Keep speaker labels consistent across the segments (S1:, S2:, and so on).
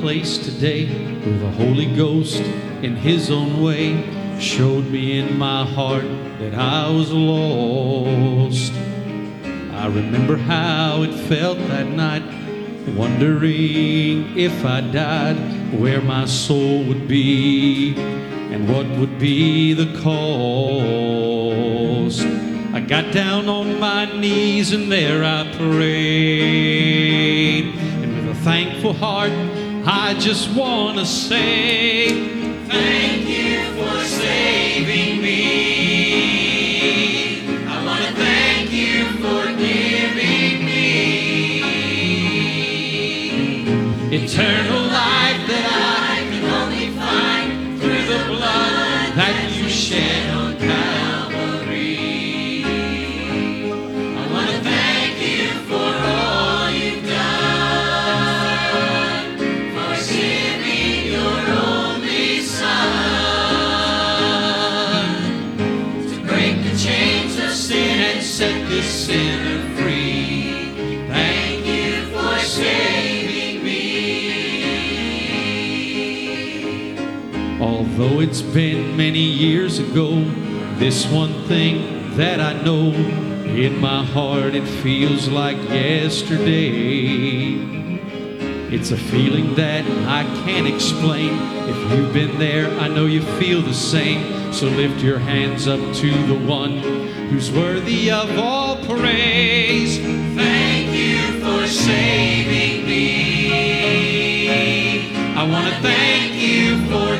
S1: place today where the Holy Ghost, in His own way, showed me in my heart that I was lost. I remember how it felt that night, wondering if I died, where my soul would be and what would be the cost. I got down on my knees and there I prayed. And with a thankful heart, I just want to say, Thank you for saving me. I want to thank you for giving me eternal it's been many years ago, this one thing that I know in my heart it feels like yesterday. It's a feeling that I can't explain. If you've been there, I know you feel the same. So lift your hands up to the one who's worthy of all praise. Thank you for saving me. I want to thank you for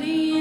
S2: His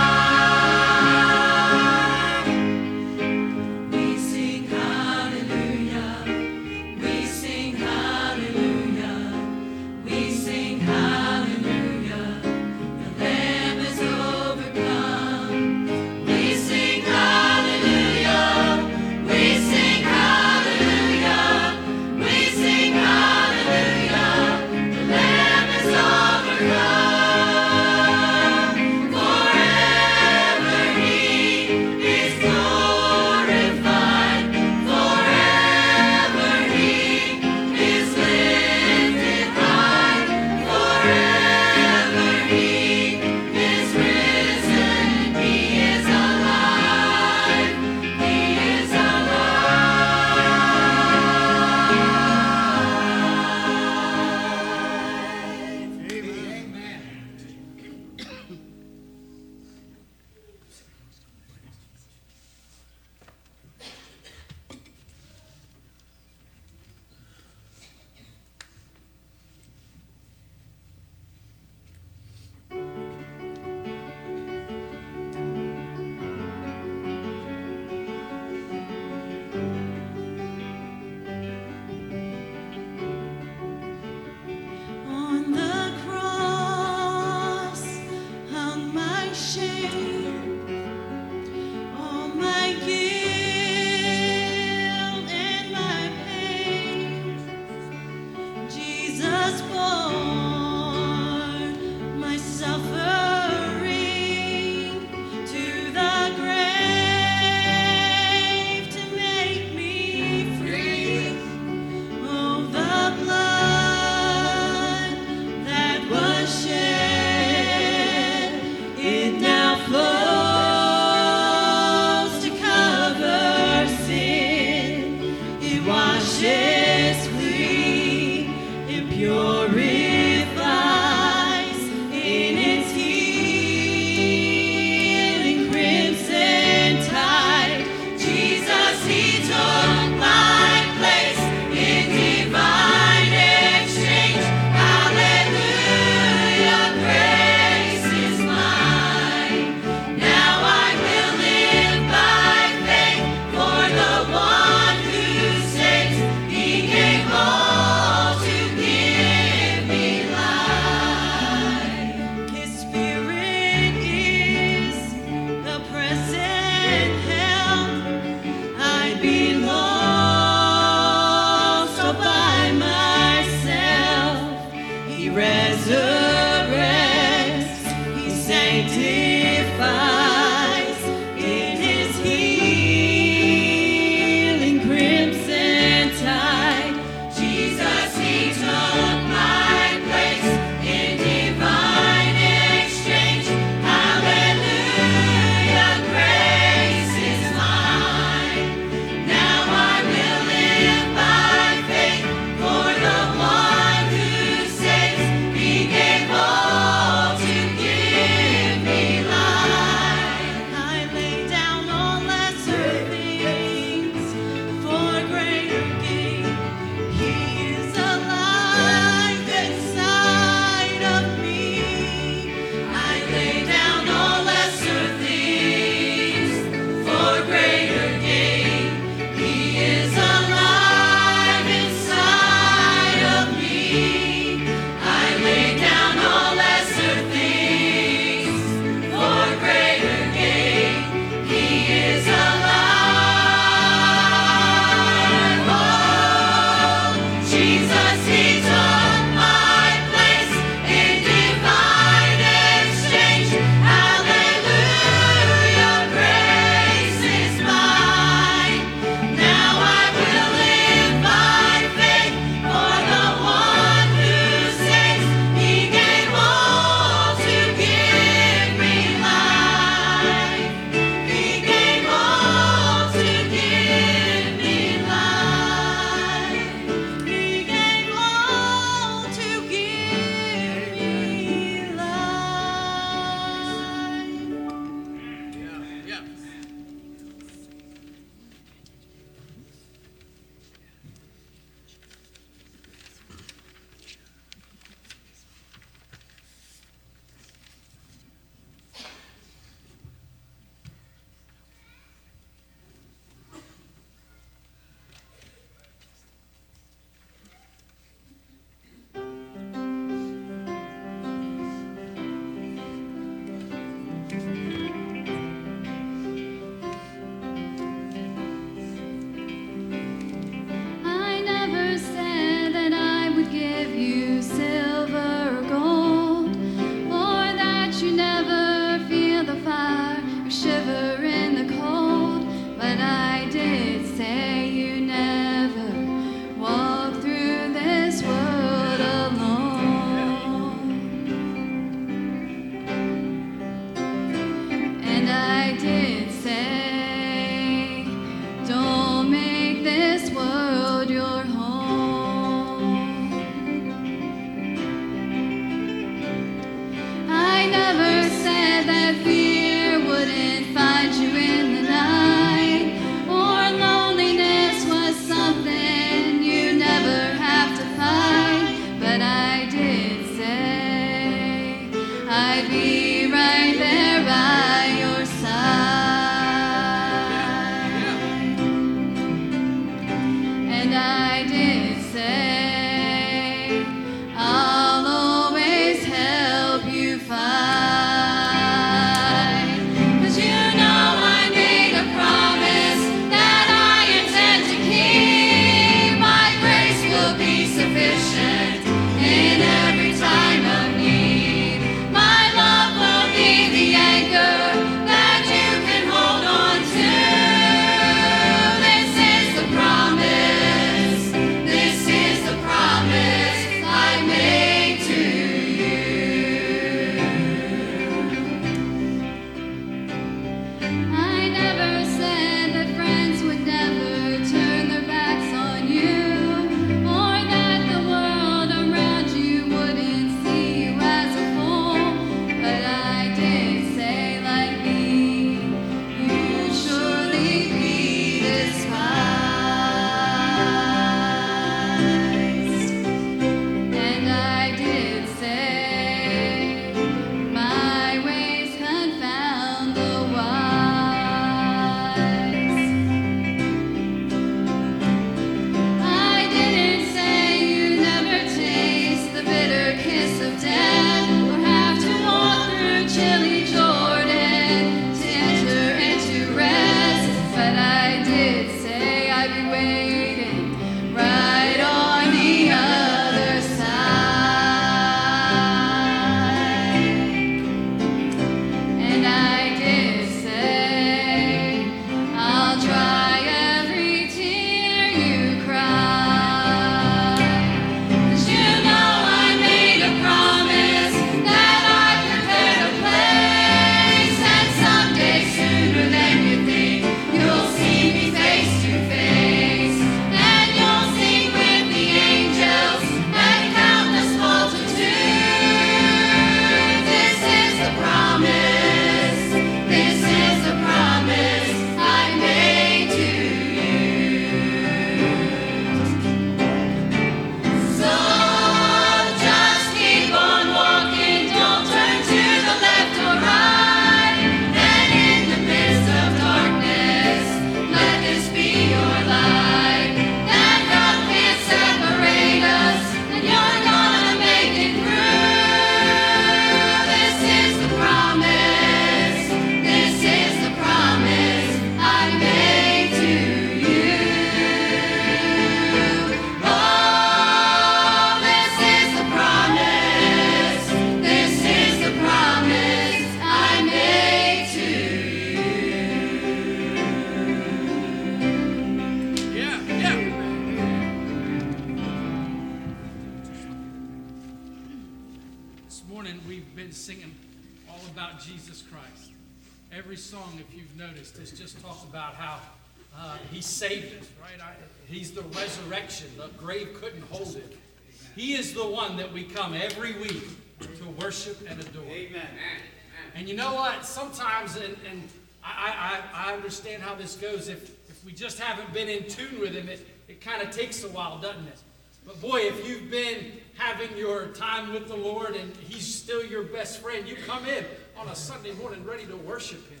S3: just haven't been in tune with Him, it, it kind of takes a while, doesn't it? But boy, if you've been having your time with the Lord and He's still your best friend, you come in on a Sunday morning ready to worship Him,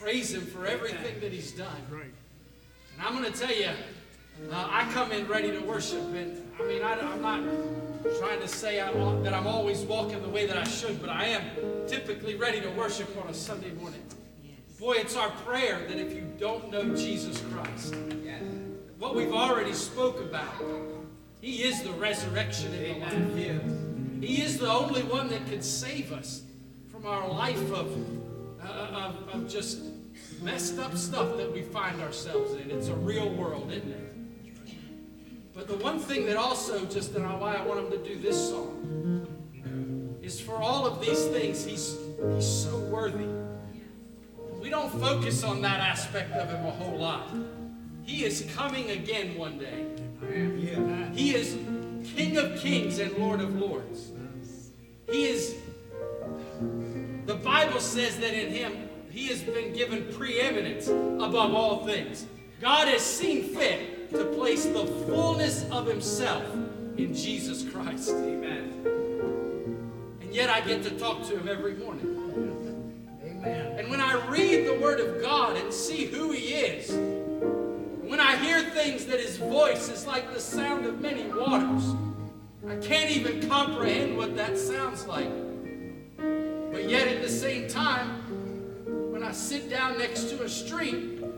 S3: praise Him for everything that He's done. And I'm going to tell you, uh, I come in ready to worship, and I mean, I, am not trying to say I, that I'm always walking the way that I should, but I am typically ready to worship on a Sunday morning. Boy, it's our prayer that if you don't know Jesus Christ, what we've already spoke about, He is the resurrection and the life. He is the only one that can save us from our life of, uh, of, of just messed up stuff that we find ourselves in. It's a real world, isn't it? But the one thing that also, just and why I want him to do this song, is for all of these things, he's, he's so worthy. We don't focus on that aspect of him a whole lot. He is coming again one day. He is King of kings and Lord of lords. He is, the Bible says that in him, he has been given preeminence above all things. God has seen fit to place the fullness of himself in Jesus Christ.
S4: Amen.
S3: And yet I get to talk to him every morning. And when I read the Word of God and see who He is, when I hear things that His voice is like the sound of many waters, I can't even comprehend what that sounds like. But yet at the same time, when I sit down next to a stream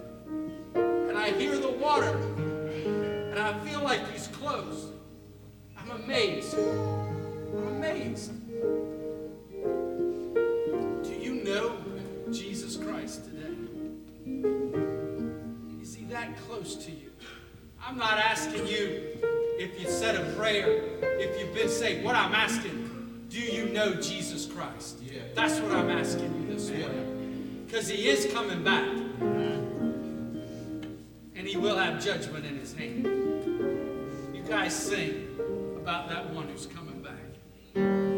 S3: and I hear the water and I feel like He's close, I'm amazed. I'm amazed. Jesus Christ today? Is he that close to you? I'm not asking you if you said a prayer, if you've been saved. What I'm asking, do you know Jesus Christ? That's what I'm asking you this morning. Because he is coming back. And he will have judgment in his hand. You guys sing about that one who's coming back.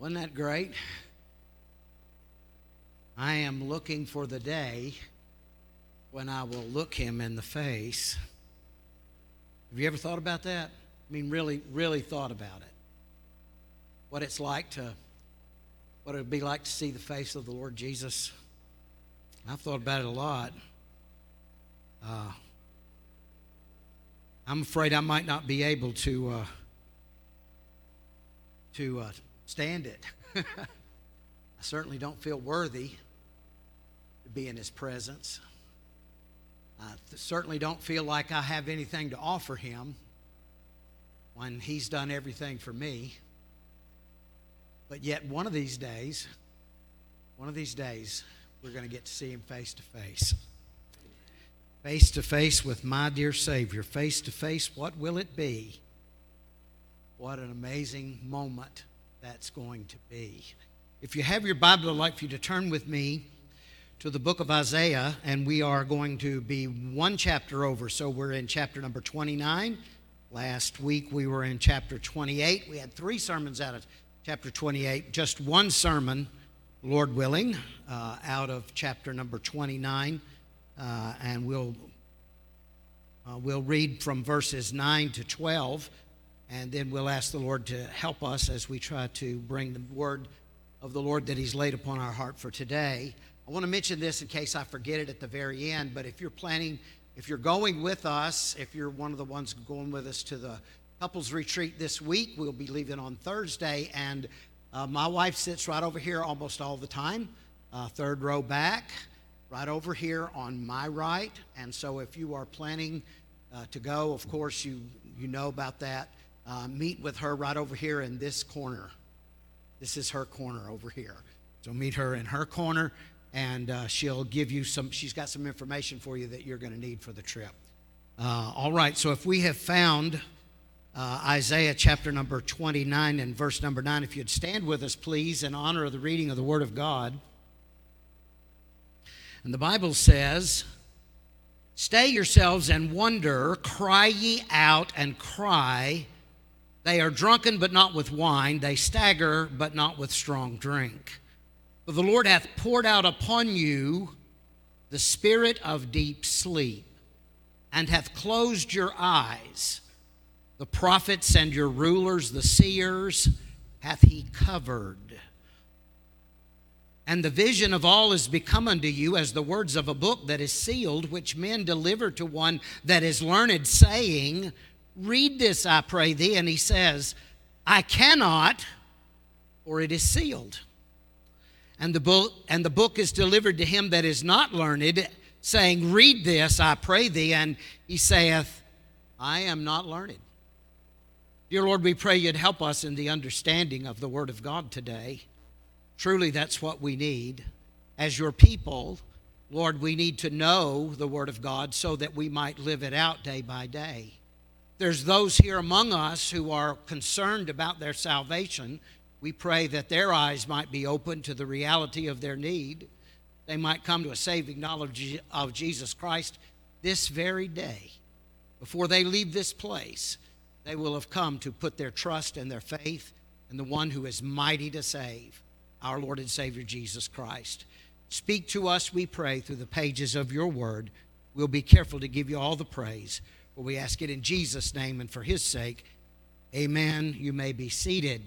S4: Wasn't that great? I am looking for the day when I will look him in the face. Have you ever thought about that? I mean, really, really thought about it. What it's like to, what it would be like to see the face of the Lord Jesus. I've thought about it a lot. Uh, I'm afraid I might not be able to uh, to uh, stand it. I certainly don't feel worthy to be in His presence. I certainly don't feel like I have anything to offer Him when He's done everything for me. But yet, one of these days, one of these days, we're going to get to see Him face to face. Face to face with my dear Savior. Face to face, what will it be? What an amazing moment that's going to be. If you have your Bible, I'd like for you to turn with me to the book of Isaiah, and we are going to be one chapter over. So we're in chapter number 29. Last week we were in chapter 28. We had three sermons out of chapter 28, just one sermon, Lord willing, uh, out of chapter number 29. Uh, and we'll, uh, we'll read from verses 9 to 12, and then we'll ask the Lord to help us as we try to bring the word of the Lord that He's laid upon our heart for today. I want to mention this in case I forget it at the very end, but if you're planning, if you're going with us, if you're one of the ones going with us to the couples retreat this week, we'll be leaving on Thursday, and uh, my wife sits right over here almost all the time, uh, third row back, right over here on my right. And so if you are planning uh, to go, of course, you, you know about that. Uh, meet with her right over here in this corner. This is her corner over here. So meet her in her corner, and uh, she'll give you some, she's got some information for you that you're going to need for the trip. Uh, all right, so if we have found uh, Isaiah chapter number 29 and verse number 9, if you'd stand with us, please, in honor of the reading of the Word of God. And the Bible says, Stay yourselves and wonder, cry ye out and cry. They are drunken, but not with wine. They stagger, but not with strong drink. For the Lord hath poured out upon you the spirit of deep sleep, and hath closed your eyes. The prophets and your rulers, the seers, hath he covered. And the vision of all is become unto you as the words of a book that is sealed, which men deliver to one that is learned, saying, Read this, I pray thee. And he says, I cannot, for it is sealed. And the book, and the book is delivered to him that is not learned, saying, Read this, I pray thee. And he saith, I am not learned. Dear Lord, we pray you'd help us in the understanding of the Word of God today. Truly, that's what we need. As your people, Lord, we need to know the Word of God so that we might live it out day by day. There's those here among us who are concerned about their salvation. We pray that their eyes might be open to the reality of their need. They might come to a saving knowledge of Jesus Christ this very day. Before they leave this place, they will have come to put their trust and their faith in the one who is mighty to save our Lord and Savior Jesus Christ. Speak to us, we pray, through the pages of your word. We'll be careful to give you all the praise, we ask it in Jesus' name and for his sake. Amen. You may be seated.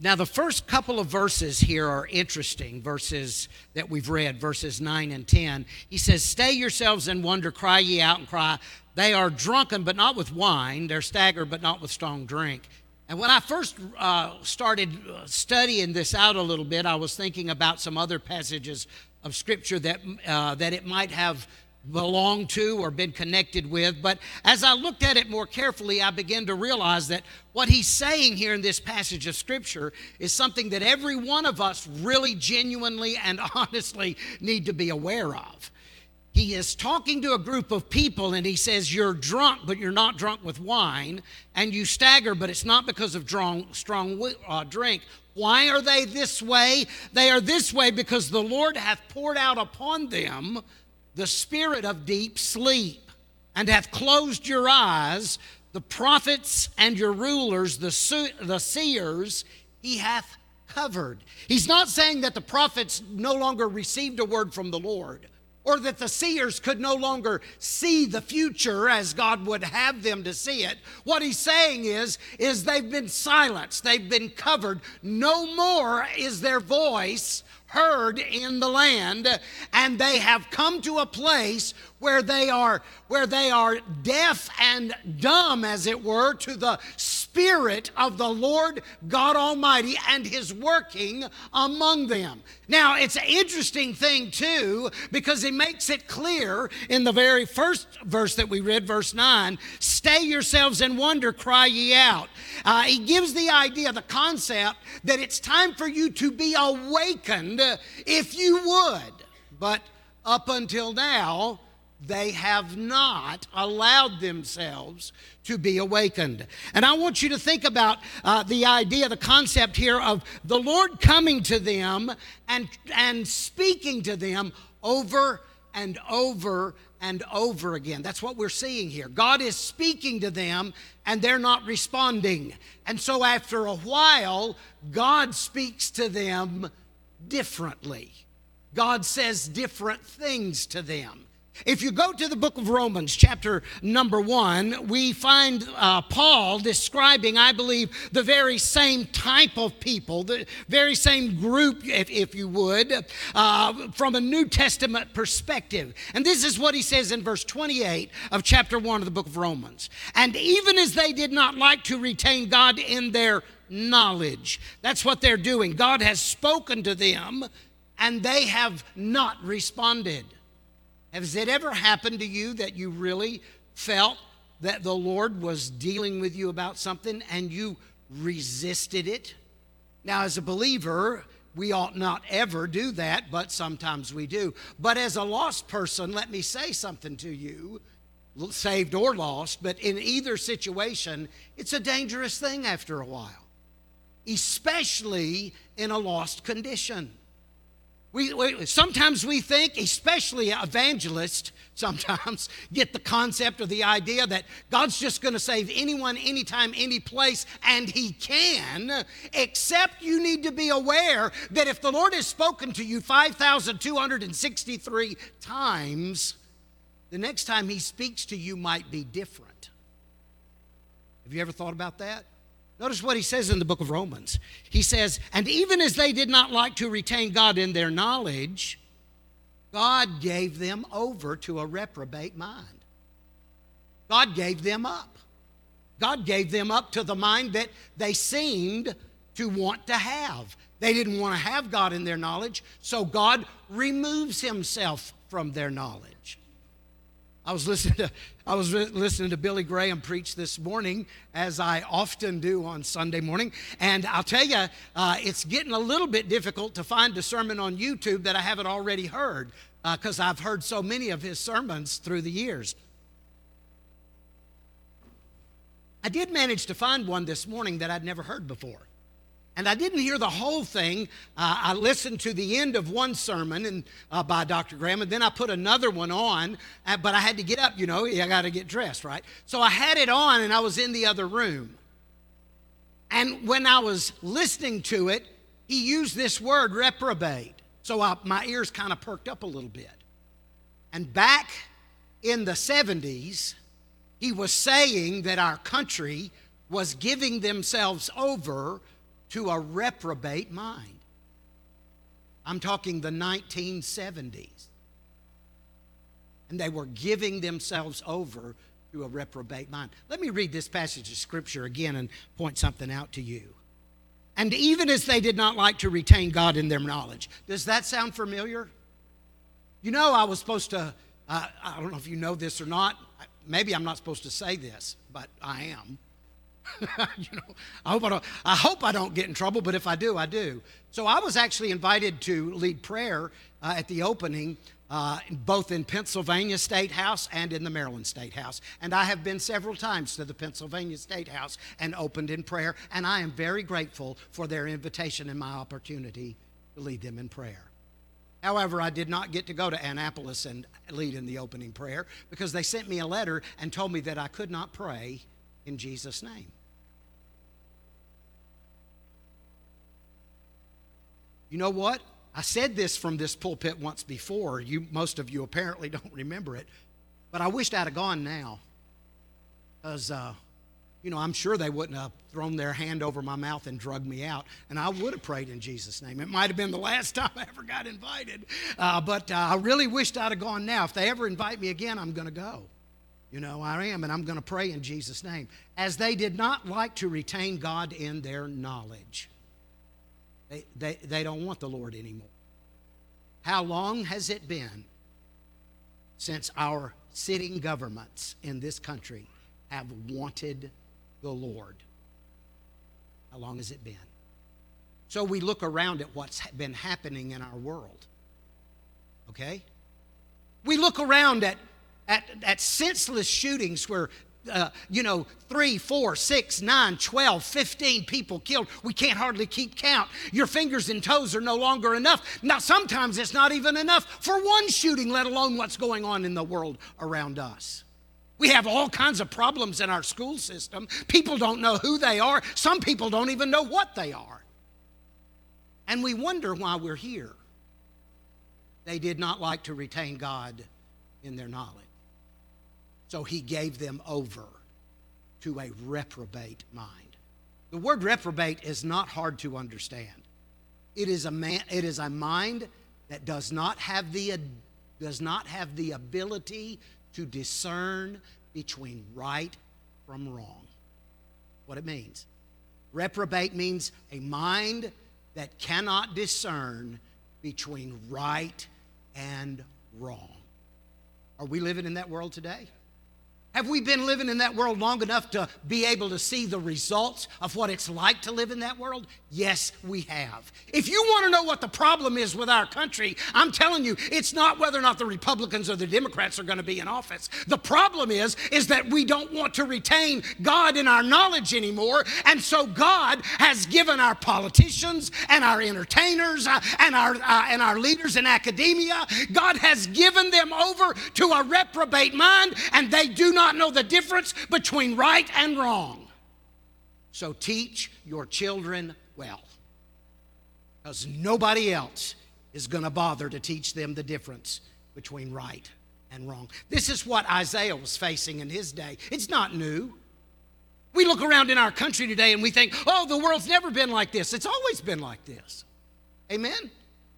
S4: Now, the first couple of verses here are interesting, verses that we've read, verses 9 and 10. He says, Stay yourselves in wonder, cry ye out and cry. They are drunken, but not with wine. They're staggered, but not with strong drink. And when I first uh, started studying this out a little bit, I was thinking about some other passages of Scripture that, uh, that it might have belonged to or been connected with. But as I looked at it more carefully, I began to realize that what he's saying here in this passage of Scripture is something that every one of us really genuinely and honestly need to be aware of. He is talking to a group of people and he says, You're drunk, but you're not drunk with wine, and you stagger, but it's not because of strong, strong uh, drink. Why are they this way? They are this way because the Lord hath poured out upon them the spirit of deep sleep and hath closed your eyes. the prophets and your rulers, the, the seers, he hath covered. He's not saying that the prophets no longer received a word from the Lord or that the seers could no longer see the future as God would have them to see it. What he's saying is is they've been silenced, they've been covered. No more is their voice heard in the land and they have come to a place where they are where they are deaf and dumb as it were to the spirit of the Lord God Almighty and his working among them. Now, it's an interesting thing too because he makes it clear in the very first verse that we read, verse 9 stay yourselves in wonder, cry ye out. Uh, he gives the idea, the concept, that it's time for you to be awakened if you would. But up until now, they have not allowed themselves to be awakened. And I want you to think about uh, the idea, the concept here of the Lord coming to them and, and speaking to them over and over and over again. That's what we're seeing here. God is speaking to them and they're not responding. And so after a while, God speaks to them differently. God says different things to them. If you go to the book of Romans, chapter number one, we find uh, Paul describing, I believe, the very same type of people, the very same group, if, if you would, uh, from a New Testament perspective. And this is what he says in verse 28 of chapter one of the book of Romans. And even as they did not like to retain God in their knowledge, that's what they're doing. God has spoken to them, and they have not responded. Has it ever happened to you that you really felt that the Lord was dealing with you about something and you resisted it? Now, as a believer, we ought not ever do that, but sometimes we do. But as a lost person, let me say something to you, saved or lost, but in either situation, it's a dangerous thing after a while, especially in a lost condition. We, we, sometimes we think, especially evangelists, sometimes get the concept or the idea that God's just going to save anyone, anytime, any place, and He can, except you need to be aware that if the Lord has spoken to you 5,263 times, the next time He speaks to you might be different. Have you ever thought about that? Notice what he says in the book of Romans. He says, And even as they did not like to retain God in their knowledge, God gave them over to a reprobate mind. God gave them up. God gave them up to the mind that they seemed to want to have. They didn't want to have God in their knowledge, so God removes himself from their knowledge. I was listening to I was listening to Billy Graham preach this morning, as I often do on Sunday morning, and I'll tell you, uh, it's getting a little bit difficult to find a sermon on YouTube that I haven't already heard, because uh, I've heard so many of his sermons through the years. I did manage to find one this morning that I'd never heard before. And I didn't hear the whole thing. Uh, I listened to the end of one sermon and, uh, by Dr. Graham, and then I put another one on, uh, but I had to get up, you know, I got to get dressed, right? So I had it on and I was in the other room. And when I was listening to it, he used this word, reprobate. So I, my ears kind of perked up a little bit. And back in the 70s, he was saying that our country was giving themselves over to a reprobate mind. I'm talking the 1970s. And they were giving themselves over to a reprobate mind. Let me read this passage of scripture again and point something out to you. And even as they did not like to retain God in their knowledge. Does that sound familiar? You know, I was supposed to, uh, I don't know if you know this or not. Maybe I'm not supposed to say this, but I am. you know, I hope I don't. I hope I don't get in trouble, but if I do, I do. So I was actually invited to lead prayer uh, at the opening, uh, both in Pennsylvania State House and in the Maryland State House. And I have been several times to the Pennsylvania State House and opened in prayer, and I am very grateful for their invitation and my opportunity to lead them in prayer. However, I did not get to go to Annapolis and lead in the opening prayer because they sent me a letter and told me that I could not pray in Jesus' name. You know what? I said this from this pulpit once before. You, most of you apparently don't remember it, but I wished I'd have gone now, because uh, you know I'm sure they wouldn't have thrown their hand over my mouth and drugged me out, and I would have prayed in Jesus' name. It might have been the last time I ever got invited, uh, but uh, I really wished I'd have gone now. If they ever invite me again, I'm going to go. You know, I am, and I'm going to pray in Jesus' name. As they did not like to retain God in their knowledge. They, they, they don't want the Lord anymore. How long has it been since our sitting governments in this country have wanted the Lord? How long has it been? So we look around at what's been happening in our world. Okay? We look around at, at, at senseless shootings where uh, you know, three, four, six, nine, 12, 15 people killed. We can't hardly keep count. Your fingers and toes are no longer enough. Now, sometimes it's not even enough for one shooting, let alone what's going on in the world around us. We have all kinds of problems in our school system. People don't know who they are, some people don't even know what they are. And we wonder why we're here. They did not like to retain God in their knowledge. So he gave them over to a reprobate mind. The word reprobate is not hard to understand. It is a, man, it is a mind that does not have the does not have the ability to discern between right from wrong. What it means. Reprobate means a mind that cannot discern between right and wrong. Are we living in that world today? Have we been living in that world long enough to be able to see the results of what it's like to live in that world? Yes, we have. If you want to know what the problem is with our country, I'm telling you, it's not whether or not the Republicans or the Democrats are going to be in office. The problem is is that we don't want to retain God in our knowledge anymore, and so God has given our politicians and our entertainers uh, and our uh, and our leaders in academia, God has given them over to a reprobate mind, and they do not know the difference between right and wrong. So teach your children well. Because nobody else is going to bother to teach them the difference between right and wrong. This is what Isaiah was facing in his day. It's not new. We look around in our country today and we think, oh, the world's never been like this. It's always been like this. Amen?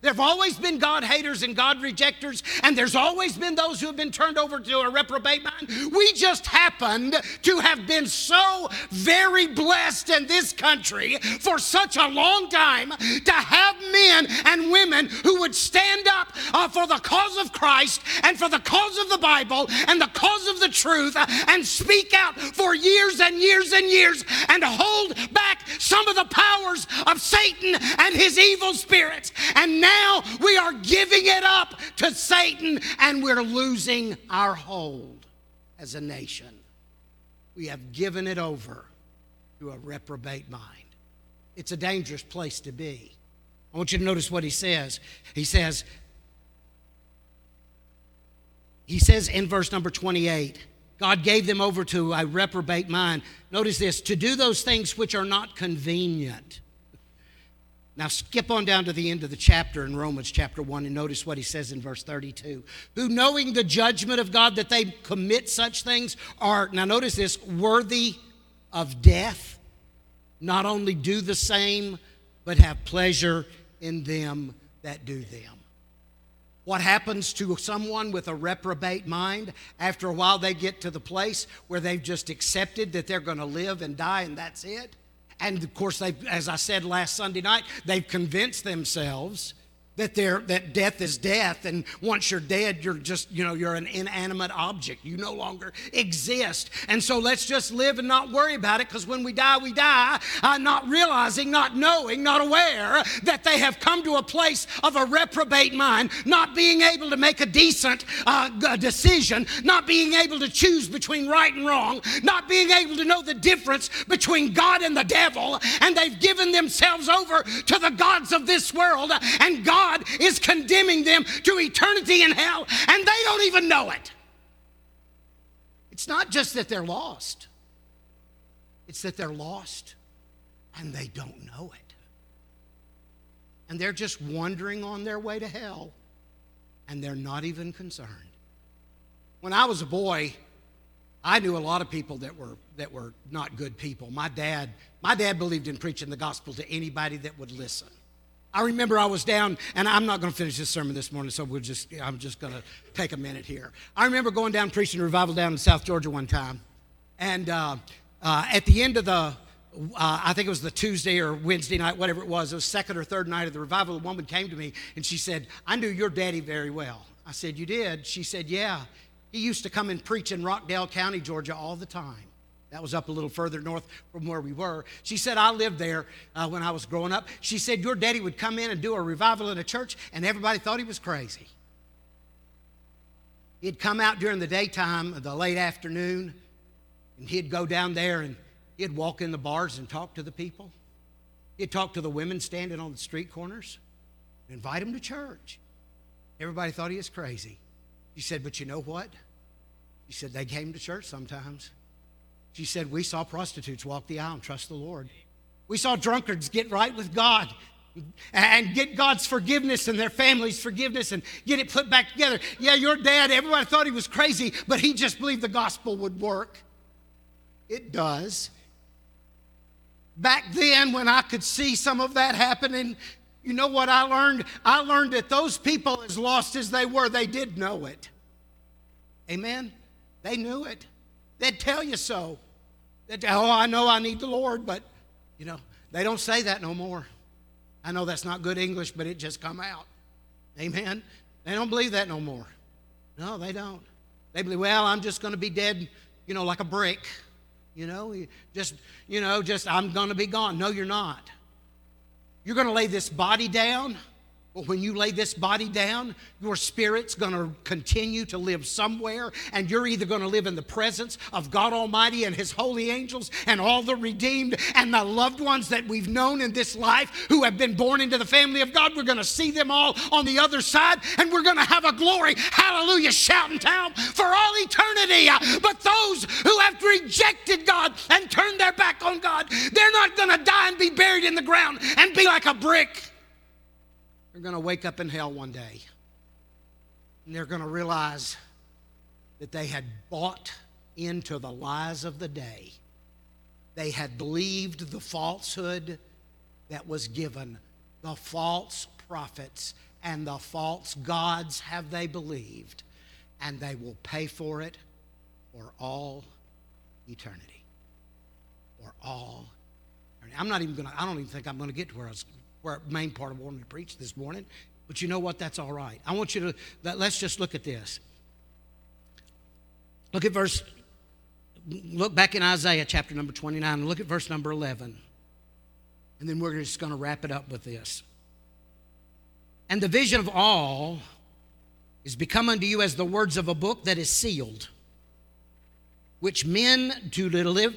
S4: There have always been God haters and God rejectors, and there's always been those who have been turned over to a reprobate mind. We just happened to have been so very blessed in this country for such a long time to have men and women who would stand up uh, for the cause of Christ and for the cause of the Bible and the cause of the truth uh, and speak out for years and years and years and hold back some of the powers of Satan and his evil spirits. And now now we are giving it up to Satan and we're losing our hold as a nation. We have given it over to a reprobate mind. It's a dangerous place to be. I want you to notice what he says. He says, he says in verse number 28, God gave them over to a reprobate mind. Notice this to do those things which are not convenient. Now, skip on down to the end of the chapter in Romans chapter 1 and notice what he says in verse 32. Who, knowing the judgment of God that they commit such things, are, now notice this, worthy of death, not only do the same, but have pleasure in them that do them. What happens to someone with a reprobate mind? After a while, they get to the place where they've just accepted that they're going to live and die, and that's it. And of course, as I said last Sunday night, they've convinced themselves that they're, that death is death and once you're dead you're just you know you're an inanimate object. You no longer exist. And so let's just live and not worry about it because when we die we die uh, not realizing not knowing not aware that they have come to a place of a reprobate mind not being able to make a decent uh, decision not being able to choose between right and wrong not being able to know the difference between god and the devil and they've given themselves over to the gods of this world and god God is condemning them to eternity in hell, and they don't even know it. It's not just that they're lost, It's that they're lost and they don't know it. And they're just wandering on their way to hell and they're not even concerned. When I was a boy, I knew a lot of people that were that were not good people. My dad, my dad believed in preaching the gospel to anybody that would listen. I remember I was down, and I'm not going to finish this sermon this morning, so we'll just I'm just going to take a minute here. I remember going down preaching revival down in South Georgia one time, and uh, uh, at the end of the uh, I think it was the Tuesday or Wednesday night, whatever it was, it was second or third night of the revival. A woman came to me and she said, I knew your daddy very well. I said, You did? She said, Yeah. He used to come and preach in Rockdale County, Georgia, all the time. That was up a little further north from where we were. She said, I lived there uh, when I was growing up. She said, Your daddy would come in and do a revival in a church, and everybody thought he was crazy. He'd come out during the daytime, the late afternoon, and he'd go down there and he'd walk in the bars and talk to the people. He'd talk to the women standing on the street corners, invite them to church. Everybody thought he was crazy. She said, But you know what? She said, They came to church sometimes. She said, We saw prostitutes walk the aisle and trust the Lord. We saw drunkards get right with God and get God's forgiveness and their family's forgiveness and get it put back together. Yeah, your dad, everybody thought he was crazy, but he just believed the gospel would work. It does. Back then, when I could see some of that happening, you know what I learned? I learned that those people, as lost as they were, they did know it. Amen? They knew it. They'd tell you so. They'd oh, I know I need the Lord, but, you know, they don't say that no more. I know that's not good English, but it just come out. Amen? They don't believe that no more. No, they don't. They believe, well, I'm just going to be dead, you know, like a brick. You know, just, you know, just I'm going to be gone. No, you're not. You're going to lay this body down. When you lay this body down, your spirit's going to continue to live somewhere, and you're either going to live in the presence of God Almighty and His holy angels and all the redeemed and the loved ones that we've known in this life who have been born into the family of God. We're going to see them all on the other side, and we're going to have a glory, hallelujah, shouting town for all eternity. But those who have rejected God and turned their back on God, they're not going to die and be buried in the ground and be like a brick. They're going to wake up in hell one day. And they're going to realize that they had bought into the lies of the day. They had believed the falsehood that was given, the false prophets and the false gods have they believed, and they will pay for it for all eternity. For all eternity. I'm not even going to, I don't even think I'm going to get to where I was where main part of wanting to preach this morning. But you know what? That's all right. I want you to let, let's just look at this. Look at verse. Look back in Isaiah chapter number 29 and look at verse number 11. And then we're just going to wrap it up with this. And the vision of all is become unto you as the words of a book that is sealed which men to deliver,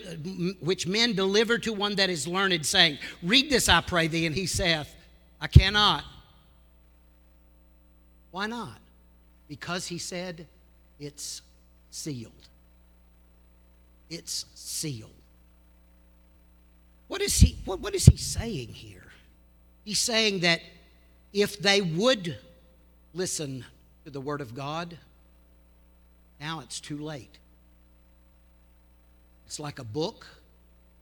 S4: which men deliver to one that is learned, saying, Read this, I pray thee. And he saith, I cannot. Why not? Because he said, It's sealed. It's sealed. What is he, what, what is he saying here? He's saying that if they would listen to the word of God, now it's too late. It's like a book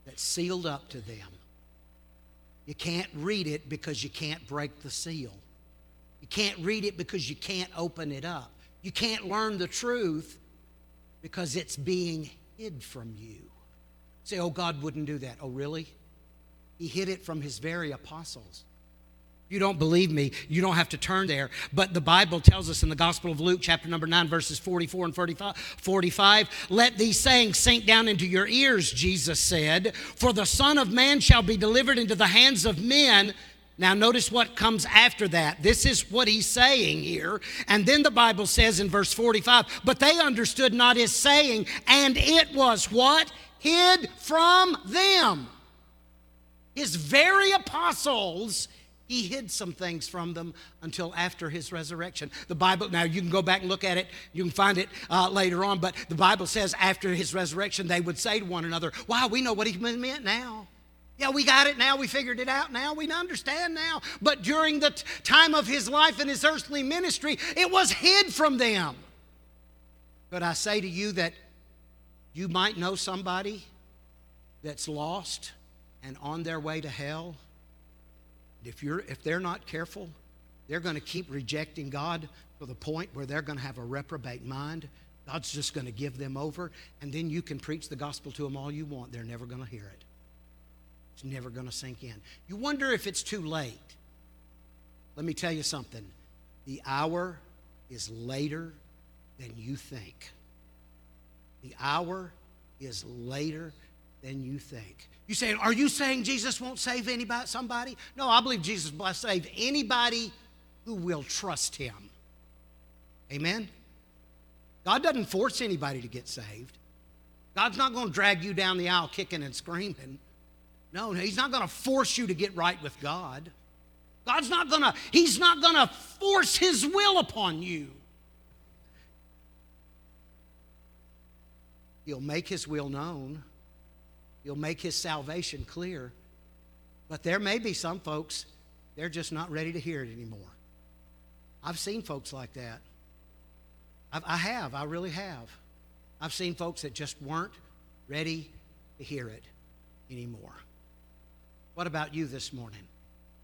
S4: that's sealed up to them. You can't read it because you can't break the seal. You can't read it because you can't open it up. You can't learn the truth because it's being hid from you. Say, oh, God wouldn't do that. Oh, really? He hid it from his very apostles. You don't believe me, you don't have to turn there. But the Bible tells us in the Gospel of Luke, chapter number 9, verses 44 and 45, let these sayings sink down into your ears, Jesus said, for the Son of Man shall be delivered into the hands of men. Now, notice what comes after that. This is what he's saying here. And then the Bible says in verse 45, but they understood not his saying, and it was what? Hid from them. His very apostles He hid some things from them until after his resurrection. The Bible, now you can go back and look at it, you can find it uh, later on, but the Bible says after his resurrection, they would say to one another, Wow, we know what he meant now. Yeah, we got it now. We figured it out now. We understand now. But during the t- time of his life and his earthly ministry, it was hid from them. But I say to you that you might know somebody that's lost and on their way to hell. If, you're, if they're not careful, they're going to keep rejecting God to the point where they're going to have a reprobate mind. God's just going to give them over, and then you can preach the gospel to them all you want. They're never going to hear it. It's never going to sink in. You wonder if it's too late. Let me tell you something. The hour is later than you think. The hour is later than you think. You saying, are you saying Jesus won't save anybody, somebody? No, I believe Jesus will save anybody who will trust him. Amen? God doesn't force anybody to get saved. God's not going to drag you down the aisle kicking and screaming. No, he's not going to force you to get right with God. God's not going to, he's not going to force his will upon you. He'll make his will known. He'll make his salvation clear. But there may be some folks, they're just not ready to hear it anymore. I've seen folks like that. I've, I have, I really have. I've seen folks that just weren't ready to hear it anymore. What about you this morning?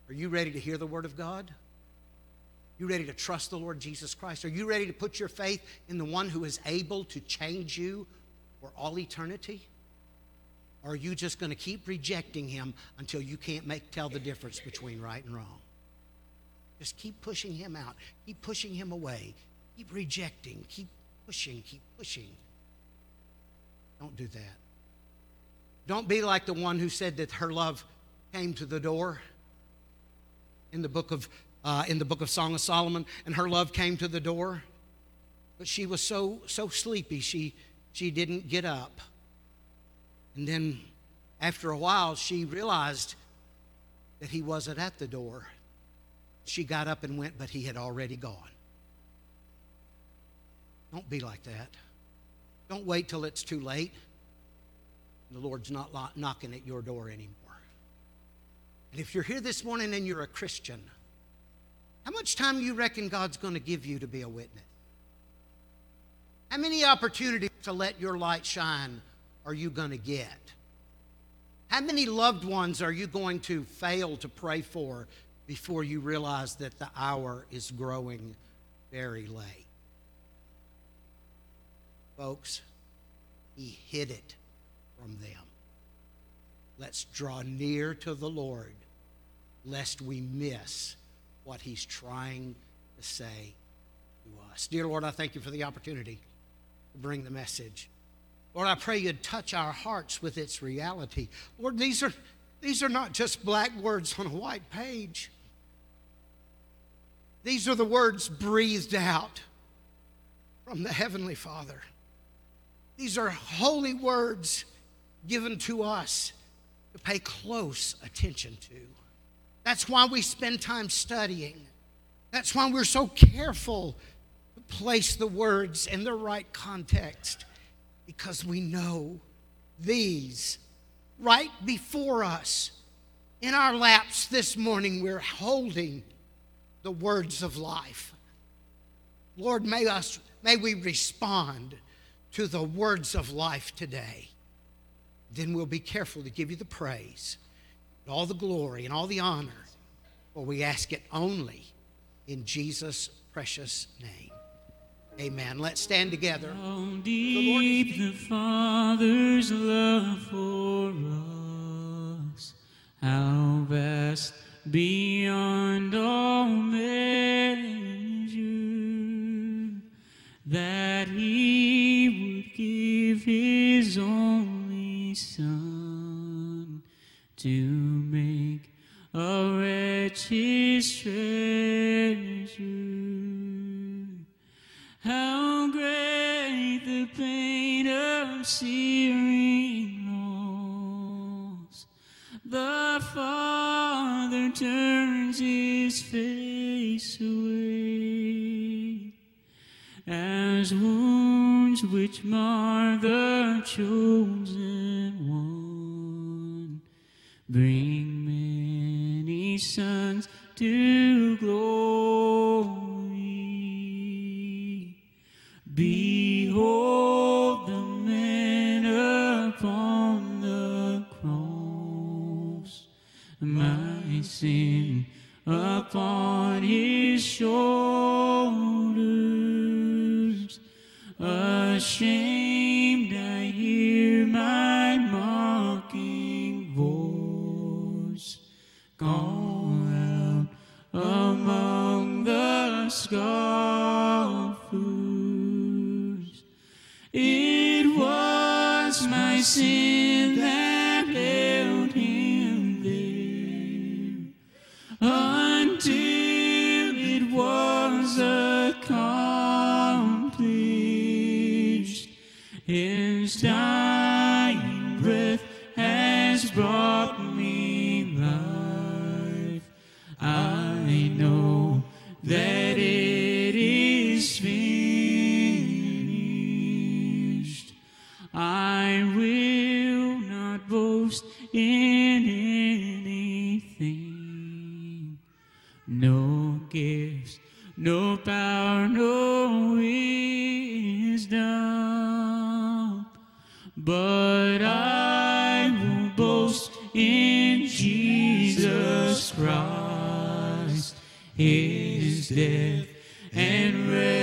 S4: Are you ready to hear the Word of God? You ready to trust the Lord Jesus Christ? Are you ready to put your faith in the one who is able to change you for all eternity? Or are you just going to keep rejecting him until you can't make tell the difference between right and wrong? Just keep pushing him out. Keep pushing him away. Keep rejecting. Keep pushing. Keep pushing. Don't do that. Don't be like the one who said that her love came to the door in the book of uh, in the book of Song of Solomon, and her love came to the door, but she was so so sleepy she she didn't get up. And then after a while, she realized that he wasn't at the door. She got up and went, but he had already gone. Don't be like that. Don't wait till it's too late. The Lord's not knocking at your door anymore. And if you're here this morning and you're a Christian, how much time do you reckon God's going to give you to be a witness? How many opportunities to let your light shine are you going to get? How many loved ones are you going to fail to pray for before you realize that the hour is growing very late? Folks, he hid it from them. Let's draw near to the Lord lest we miss what he's trying to say to us. Dear Lord, I thank you for the opportunity to bring the message. Lord, I pray you'd touch our hearts with its reality. Lord, these are, these are not just black words on a white page. These are the words breathed out from the Heavenly Father. These are holy words given to us to pay close attention to. That's why we spend time studying. That's why we're so careful to place the words in the right context because we know these right before us. In our laps this morning we're holding the words of life. Lord may us may we respond to the words of life today. Then we'll be careful to give you the praise all the glory and all the honor for we ask it only in jesus precious name Amen. Let's stand together.
S5: How deep the Father's love for us, how vast beyond all measure, that He would give His only Son to make a wretch His
S6: as wounds which mar the chosen. no power, no wisdom, but I will boast in Jesus Christ, his death and resurrection.